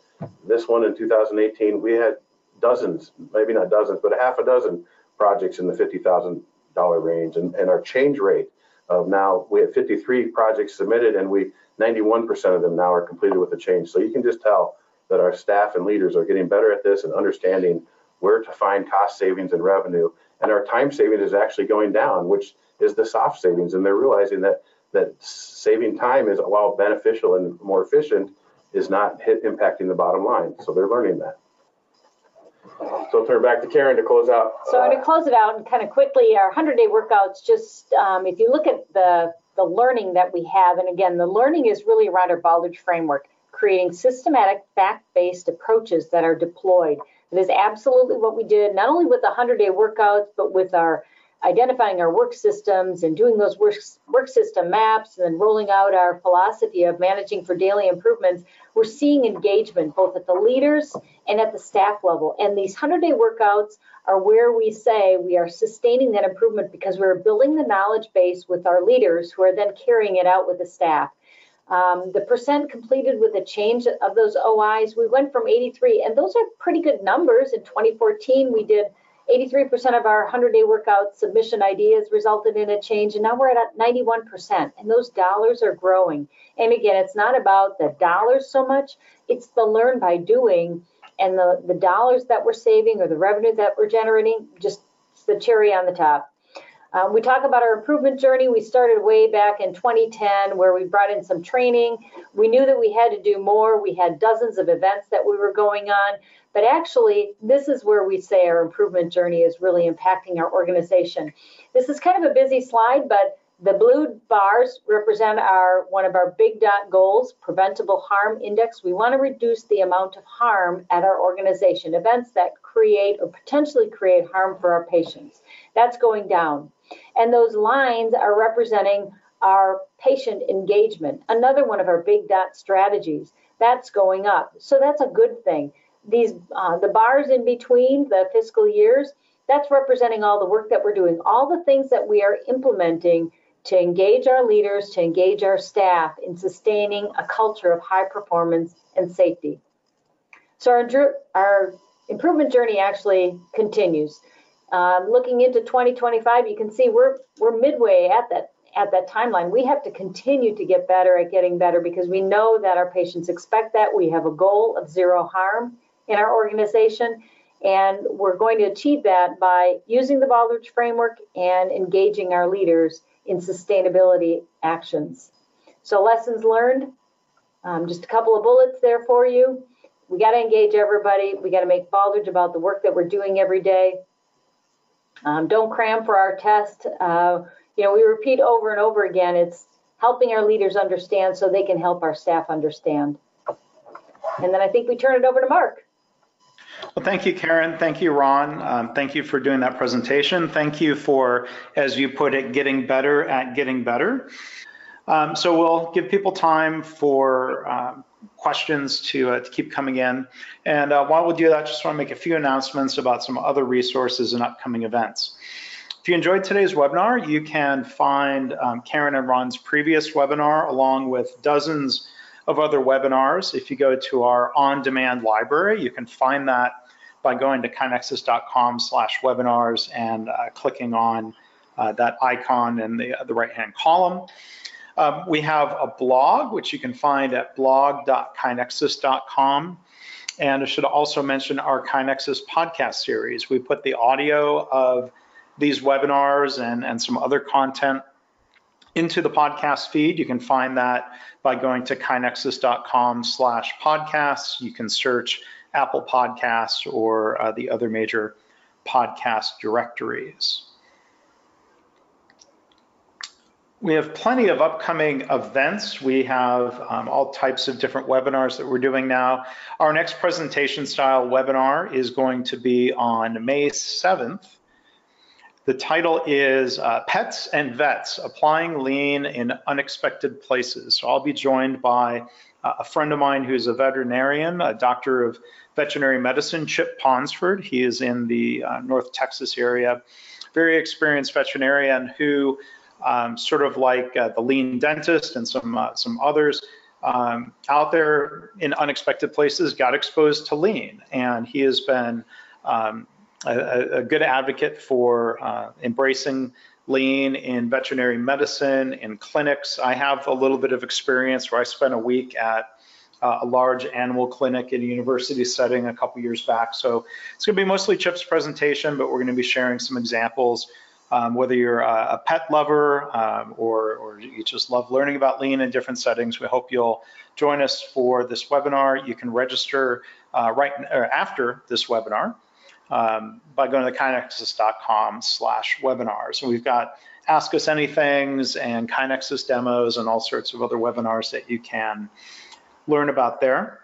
this one in 2018, we had dozens, maybe not dozens, but a half a dozen projects in the $50,000 range. And, and our change rate of now, we have 53 projects submitted and we 91% of them now are completed with a change. So you can just tell that our staff and leaders are getting better at this and understanding where to find cost savings and revenue. And our time savings is actually going down, which is the soft savings. And they're realizing that that saving time is while beneficial and more efficient is not hit impacting the bottom line. So they're learning that. So I'll turn back to Karen to close out. So I'm going to close it out and kind of quickly, our 100-day workouts, just um, if you look at the, the learning that we have, and again, the learning is really around our Baldrige framework, creating systematic, fact-based approaches that are deployed. It is absolutely what we did, not only with the 100-day workouts, but with our identifying our work systems and doing those work, work system maps and then rolling out our philosophy of managing for daily improvements, we're seeing engagement both at the leaders and at the staff level. And these 100 day workouts are where we say we are sustaining that improvement because we're building the knowledge base with our leaders who are then carrying it out with the staff. Um, the percent completed with a change of those OIs, we went from 83, and those are pretty good numbers. In 2014, we did 83% of our 100 day workout submission ideas resulted in a change, and now we're at 91%. And those dollars are growing. And again, it's not about the dollars so much, it's the learn by doing. And the, the dollars that we're saving or the revenue that we're generating, just the cherry on the top. Um, we talk about our improvement journey. We started way back in 2010 where we brought in some training. We knew that we had to do more. We had dozens of events that we were going on. But actually, this is where we say our improvement journey is really impacting our organization. This is kind of a busy slide, but the blue bars represent our one of our big dot goals, preventable harm index. We want to reduce the amount of harm at our organization, events that create or potentially create harm for our patients. That's going down. And those lines are representing our patient engagement, another one of our big dot strategies. That's going up. So that's a good thing. These uh, the bars in between the fiscal years, that's representing all the work that we're doing, all the things that we are implementing to engage our leaders, to engage our staff in sustaining a culture of high performance and safety. So our, our improvement journey actually continues. Um, looking into 2025, you can see we're we're midway at that at that timeline. We have to continue to get better at getting better because we know that our patients expect that. We have a goal of zero harm in our organization, and we're going to achieve that by using the Baldrige framework and engaging our leaders in sustainability actions. So lessons learned, um, just a couple of bullets there for you We got to engage everybody. We got to make Baldrige about the work that we're doing every day. Um, don't cram for our test. Uh, you know, we repeat over and over again, it's helping our leaders understand so they can help our staff understand. And then I think we turn it over to Mark. Well, thank you, Karen. Thank you, Ron. Um, thank you for doing that presentation. Thank you for, as you put it, getting better at getting better. Um, so we'll give people time for um, questions to, uh, to keep coming in. And uh, while we do that, just want to make a few announcements about some other resources and upcoming events. If you enjoyed today's webinar, you can find um, Karen and Ron's previous webinar along with dozens of other webinars. If you go to our on-demand library, you can find that by going to kainexus.com slash webinars and uh, clicking on uh, that icon in the, the right-hand column. Um, we have a blog, which you can find at blog.kainexus.com. And I should also mention our KaiNexus podcast series. We put the audio of these webinars and, and some other content into the podcast feed. You can find that by going to kainexus.com slash podcasts. You can search Apple Podcasts or uh, the other major podcast directories. We have plenty of upcoming events. We have um, all types of different webinars that we're doing now. Our next presentation style webinar is going to be on May 7th. The title is uh, Pets and Vets, Applying Lean in Unexpected Places. So I'll be joined by uh, a friend of mine who's a veterinarian, a doctor of veterinary medicine, Chip Ponsford. He is in the uh, North Texas area, very experienced veterinarian who um, sort of like uh, the lean dentist and some uh, some others um, out there in unexpected places got exposed to lean, and he has been um, a, a, good advocate for uh, embracing lean in veterinary medicine in clinics. I have a little bit of experience where I spent a week at uh, a large animal clinic in a university setting a couple years back. So it's going to be mostly Chip's presentation, but we're going to be sharing some examples um, whether you're a, a pet lover um, or, or, you just love learning about lean in different settings, we hope you'll join us for this webinar. You can register uh, right after this webinar um, by going to kainexus.com slash webinars. We've got Ask Us Anythings and KaiNexus demos and all sorts of other webinars that you can learn about there.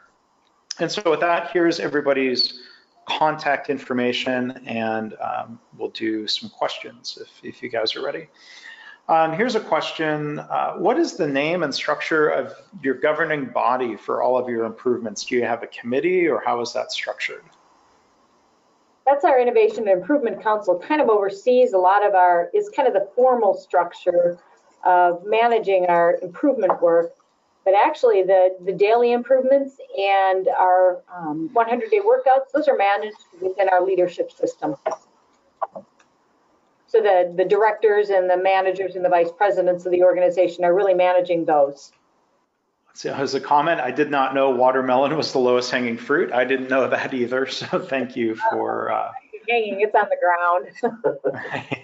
And so with that, here's everybody's contact information and um, we'll do some questions if, if you guys are ready. Um, here's a question. Uh, what is the name and structure of your governing body for all of your improvements? Do you have a committee or how is that structured? That's our Innovation and Improvement Council, kind of oversees a lot of our, is kind of the formal structure of managing our improvement work. But actually, the, the daily improvements and our 100-day um, workouts, those are managed within our leadership system. So the, the directors and the managers and the vice presidents of the organization are really managing those. So as a comment, I did not know watermelon was the lowest hanging fruit. I didn't know that either. So thank you for. Uh... Hanging, it's on the ground.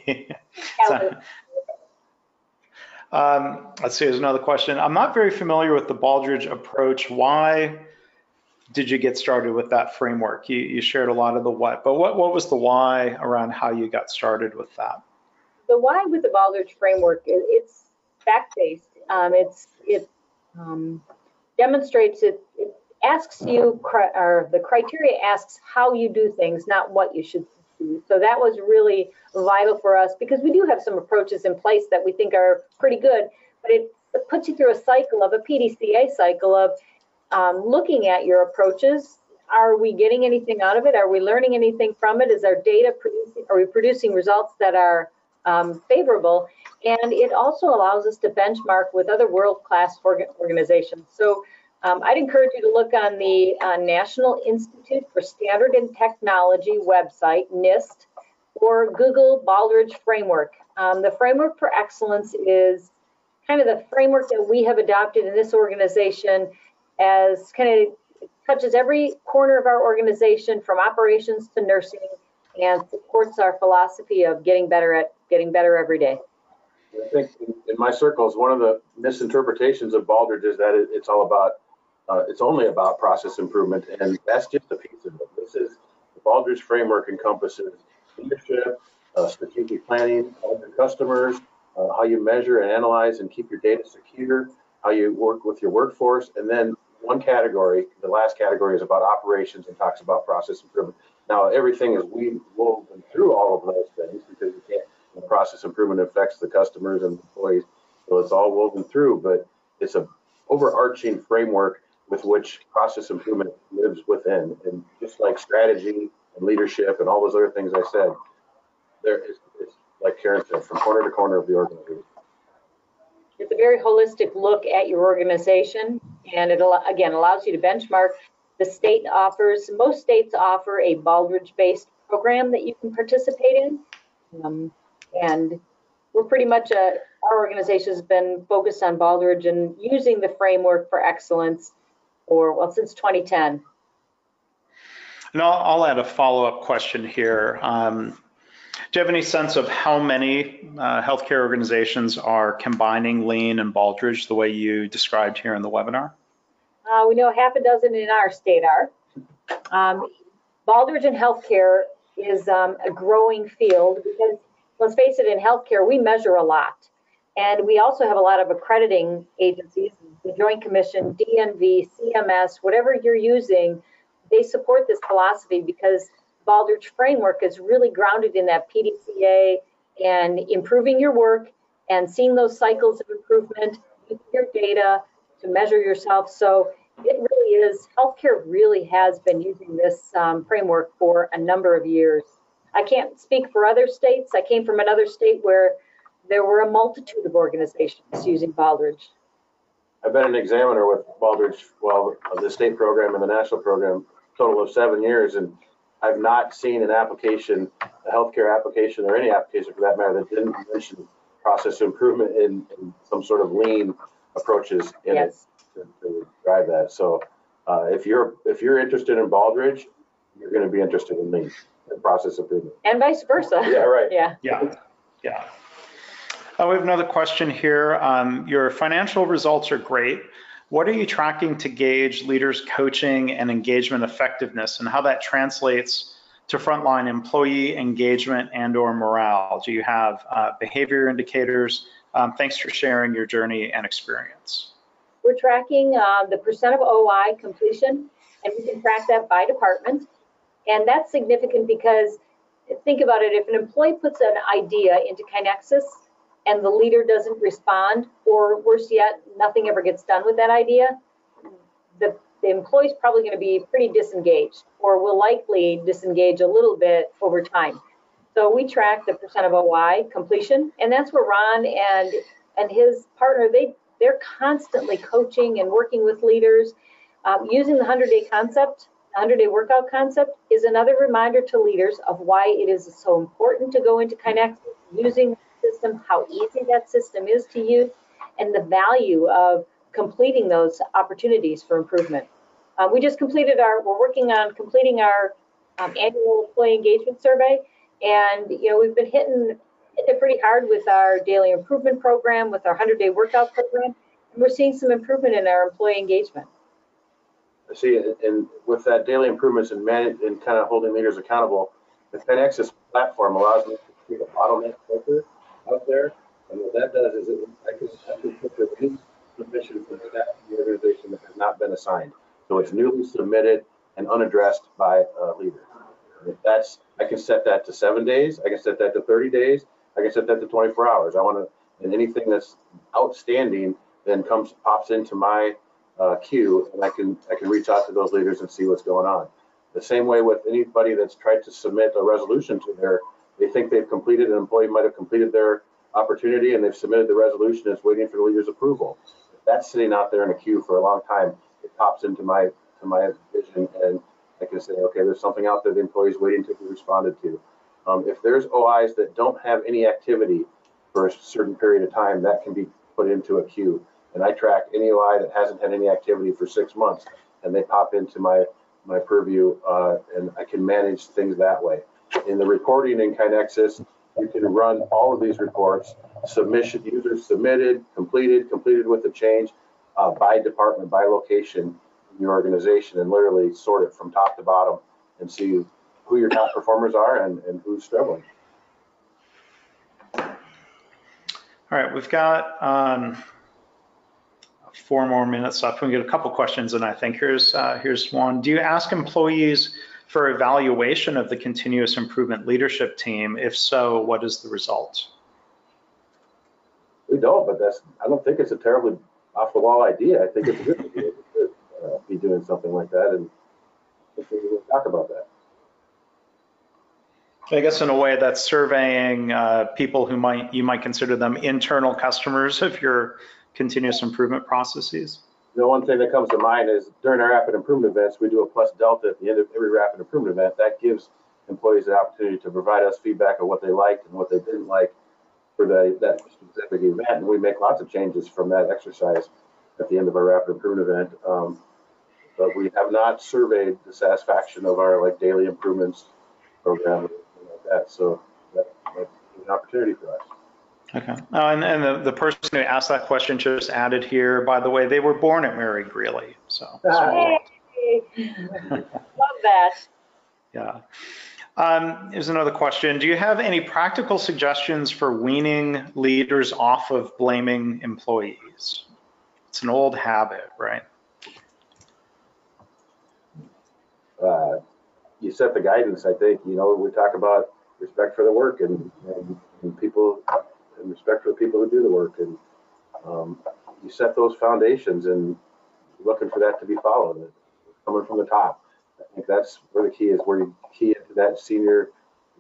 so, um, let's see, there's another question. I'm not very familiar with the Baldrige approach. Why did you get started with that framework? You, you shared a lot of the what, but what, what was the why around how you got started with that? The why with the Baldrige framework, it, it's fact-based. Um, it's it um, demonstrates it, it asks you, or the criteria asks how you do things, not what you should do. so that was really vital for us because we do have some approaches in place that we think are pretty good, but it, puts you through a cycle of a PDCA cycle of um, looking at your approaches. Are we getting anything out of it? Are we learning anything from it? Is our data producing, are we producing results that are um, favorable? And it also allows us to benchmark with other world-class organizations. So um, I'd encourage you to look on the uh, National Institute for Standard and Technology website, NIST, or Google Baldrige Framework. Um, the Framework for Excellence is kind of the framework that we have adopted in this organization as kind of touches every corner of our organization from operations to nursing and supports our philosophy of getting better at getting better every day. I think in my circles, one of the misinterpretations of Baldrige is that it's all about uh, it's only about process improvement, and that's just a piece of it. This is the Baldrige framework encompasses leadership, uh, strategic planning, all your customers, uh, how you measure and analyze and keep your data secure, how you work with your workforce, and then one category, the last category is about operations and talks about process improvement. Now, everything is we woven through all of those things because you can't, the process improvement affects the customers and employees. So it's all woven through, but it's a overarching framework with which process improvement lives within. And just like strategy and leadership and all those other things I said, there is, it's like Karen said, from corner to corner of the organization. It's a very holistic look at your organization, and it, again, allows you to benchmark. The state offers, most states offer a Baldrige-based program that you can participate in. Um, And we're pretty much, a- our organization has been focused on Baldrige and using the framework for excellence for, well, since 2010. And I'll, I'll add a follow-up question here. Um, do you have any sense of how many uh, healthcare organizations are combining Lean and Baldrige the way you described here in the webinar? Uh, we know half a dozen in our state are. Um, Baldrige in healthcare is um, a growing field because, let's face it, in healthcare, we measure a lot. And we also have a lot of accrediting agencies, the Joint Commission, DNV, CMS, whatever you're using, they support this philosophy because Baldrige framework is really grounded in that PDCA and improving your work and seeing those cycles of improvement, using your data to measure yourself. So it really is, healthcare really has been using this um, framework for a number of years. I can't speak for other states. I came from another state where there were a multitude of organizations using Baldrige. I've been an examiner with Baldrige, well, of the state program and the national program, total of seven years, and I've not seen an application, a healthcare application or any application for that matter that didn't mention process improvement in, in some sort of lean approaches in it to, to drive that. So, uh, if you're, if you're interested in Baldrige, you're gonna be interested in lean and process improvement. And vice versa. Yeah, right. Yeah. Yeah, yeah. Uh, we have another question here. Um, your financial results are great. What are you tracking to gauge leaders' coaching and engagement effectiveness and how that translates to frontline employee engagement and or morale? Do you have uh, behavior indicators? Um, thanks for sharing your journey and experience. We're tracking uh, the percent of OI completion, and we can track that by department. And that's significant because think about it, if an employee puts an idea into KaiNexus and the leader doesn't respond, or worse yet, nothing ever gets done with that idea, the, the employee's probably going to be pretty disengaged or will likely disengage a little bit over time. So we track the percent of OI completion, and that's where Ron and and his partner they they're constantly coaching and working with leaders. Um, using the 100 day concept, 100 day workout concept is another reminder to leaders of why it is so important to go into KaiNexus, using the system, how easy that system is to use, and the value of completing those opportunities for improvement. Uh, we just completed our, we're working on completing our um, annual employee engagement survey. And, you know, we've been hitting hitting it pretty hard with our daily improvement program, with our 100 day workout program. And we're seeing some improvement in our employee engagement. See, and with that daily improvements and man, and kind of holding leaders accountable, the KaiNexus platform allows me to create a bottleneck filter out there. And what that does is it, I can, put the any submission from staff the organization that has not been assigned. So it's newly submitted and unaddressed by a leader. If that's, I can set that to seven days, I can set that to thirty days, I can set that to twenty-four hours. I want to, and anything that's outstanding then comes, pops into my uh, queue, and I can I can reach out to those leaders and see what's going on. The same way with anybody that's tried to submit a resolution to their, they think they've completed, an employee might have completed their opportunity and they've submitted the resolution, it's waiting for the leader's approval. If that's sitting out there in a queue for a long time, it pops into my to my vision, and I can say, okay, there's something out there the employee's waiting to be responded to. Um, if there's OIs that don't have any activity for a certain period of time, that can be put into a queue and I track any OI that hasn't had any activity for six months, and they pop into my my purview, uh, and I can manage things that way. In the reporting in KaiNexus, you can run all of these reports, submission, users submitted, completed, completed with a change, uh, by department, by location, in your organization and literally sort it from top to bottom and see who your top performers are and, and who's struggling. All right, we've got um, four more minutes left. We can get a couple questions, and I think here's uh, here's one. Do you ask employees for evaluation of the continuous improvement leadership team? If so, what is the result? We don't, but that's I don't think it's a terribly off the wall idea. I think it's a good idea to uh, be doing something like that, and we will talk about that. I guess in a way that's surveying uh, people who might you might consider them internal customers of your continuous improvement processes. The one thing that comes to mind is during our rapid improvement events, we do a plus delta at the end of every rapid improvement event. That gives employees the opportunity to provide us feedback on what they liked and what they didn't like for the, that specific event. And we make lots of changes from that exercise at the end of our rapid improvement event. Um, but we have not surveyed the satisfaction of our like daily improvements program like that. So that, that's an opportunity for us. Okay. Uh, and and the, the person who asked that question just added here, by the way, they were born at Mary Greeley. So, so Love that. yeah. Um, here's another question. Do you have any practical suggestions for weaning leaders off of blaming employees? It's an old habit, right? uh, you set the guidance. I think you know we talk about respect for the work and, and, and people and respect for the people who do the work, and um, you set those foundations and looking for that to be followed, coming from the top. I think that's where the key is. Where you key into that senior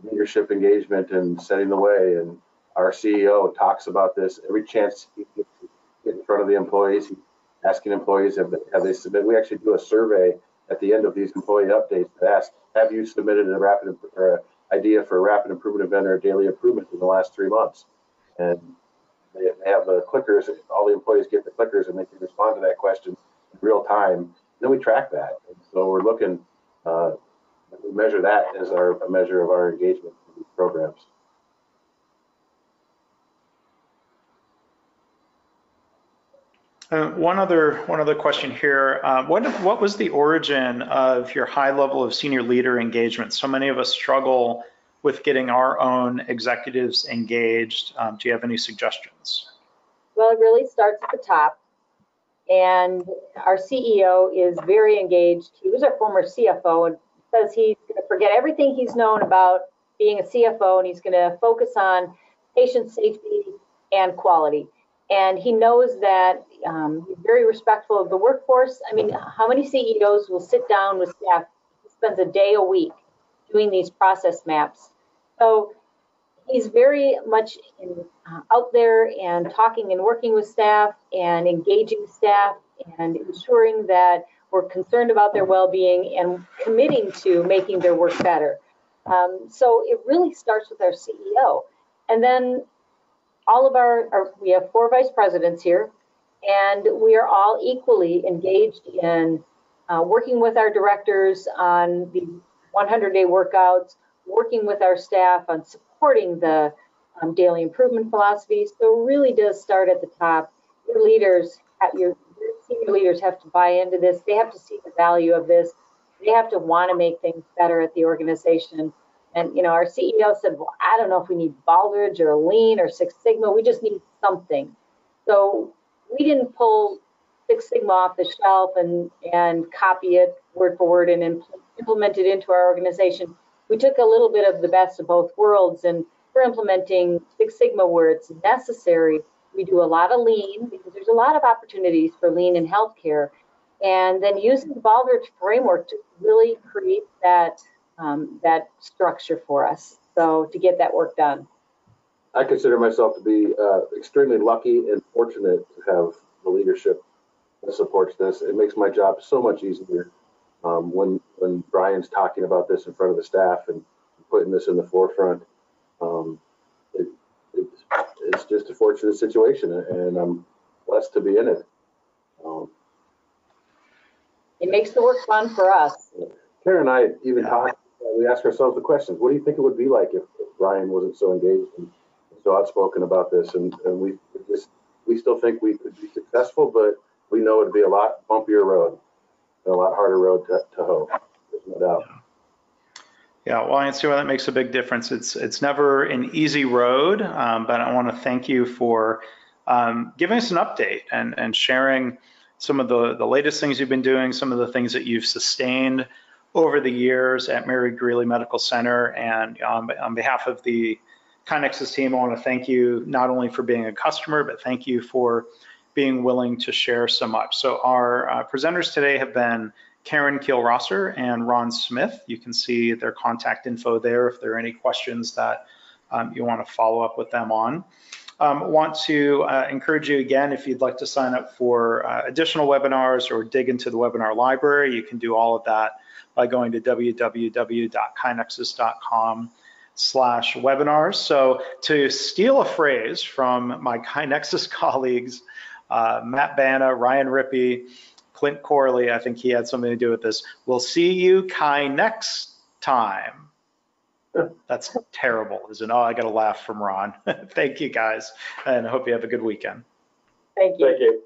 leadership engagement and setting the way. And our CEO talks about this every chance he gets in front of the employees. Asking employees have they, have they submitted. We actually do a survey at the end of these employee updates to ask, have you submitted a rapid or idea for a rapid improvement event or a daily improvement in the last three months? And they have the clickers, all the employees get the clickers and they can respond to that question in real time. Then we track that. And so we're looking, uh, we measure that as our, a measure of our engagement in these programs. Uh, one other one other question here. Uh, what what was the origin of your high level of senior leader engagement? So many of us struggle with getting our own executives engaged. Um, do you have any suggestions? Well, it really starts at the top. And our CEO is very engaged. He was our former CFO and says he's going to forget everything he's known about being a CFO and he's going to focus on patient safety and quality. And he knows that um, he's very respectful of the workforce. I mean, how many CEOs will sit down with staff? Spends a day a week doing these process maps. So he's very much in, uh, out there and talking and working with staff and engaging staff and ensuring that we're concerned about their well-being and committing to making their work better. Um, so it really starts with our CEO. And then all of our, our, we have four vice presidents here, and we are all equally engaged in uh, working with our directors on the 100-day workouts, working with our staff on supporting the um, daily improvement philosophies. So it really does start at the top. Your leaders, your senior leaders have to buy into this. They have to see the value of this. They have to want to make things better at the organization. And you know, our CEO said, "Well, I don't know if we need Baldrige or Lean or Six Sigma. We just need something." So we didn't pull Six Sigma off the shelf and and copy it word for word and impl- implement it into our organization. We took a little bit of the best of both worlds, and we're implementing Six Sigma where it's necessary. We do a lot of Lean because there's a lot of opportunities for Lean in healthcare, and then using the Baldrige framework to really create that um, that structure for us. So to get that work done. I consider myself to be uh, extremely lucky and fortunate to have the leadership that supports this. It makes my job so much easier um, when when Brian's talking about this in front of the staff and putting this in the forefront. Um, it, it's, it's just a fortunate situation, and I'm blessed to be in it. Um, It makes the work fun for us. Karen and I even talked. We asked ourselves the questions: What do you think it would be like if, if Brian wasn't so engaged and so outspoken about this? And, and we just we still think we could be successful, but we know it'd be a lot bumpier road. A lot harder road to, to hoe. There's no doubt. Yeah, well, I can see why that makes a big difference. It's it's never an easy road, um, but I want to thank you for um, giving us an update and and sharing some of the the latest things you've been doing, some of the things that you've sustained over the years at Mary Greeley Medical Center. And on, on behalf of the KaiNexus team, I want to thank you not only for being a customer, but thank you for being willing to share so much. So our uh, presenters today have been Karen Kiel-Rosser and Ron Smith. You can see their contact info there if there are any questions that um, you want to follow up with them on. Um, want to uh, encourage you again, if you'd like to sign up for uh, additional webinars or dig into the webinar library, you can do all of that by going to www.kainexus.com slash webinars. So to steal a phrase from my KaiNexus colleagues, uh, Matt Banna, Ryan Rippey, Clint Corley, I think he had something to do with this. We'll see you Kai next time. That's terrible, isn't it? Oh, I got a laugh from Ron. Thank you guys, and I hope you have a good weekend. Thank you. Thank you.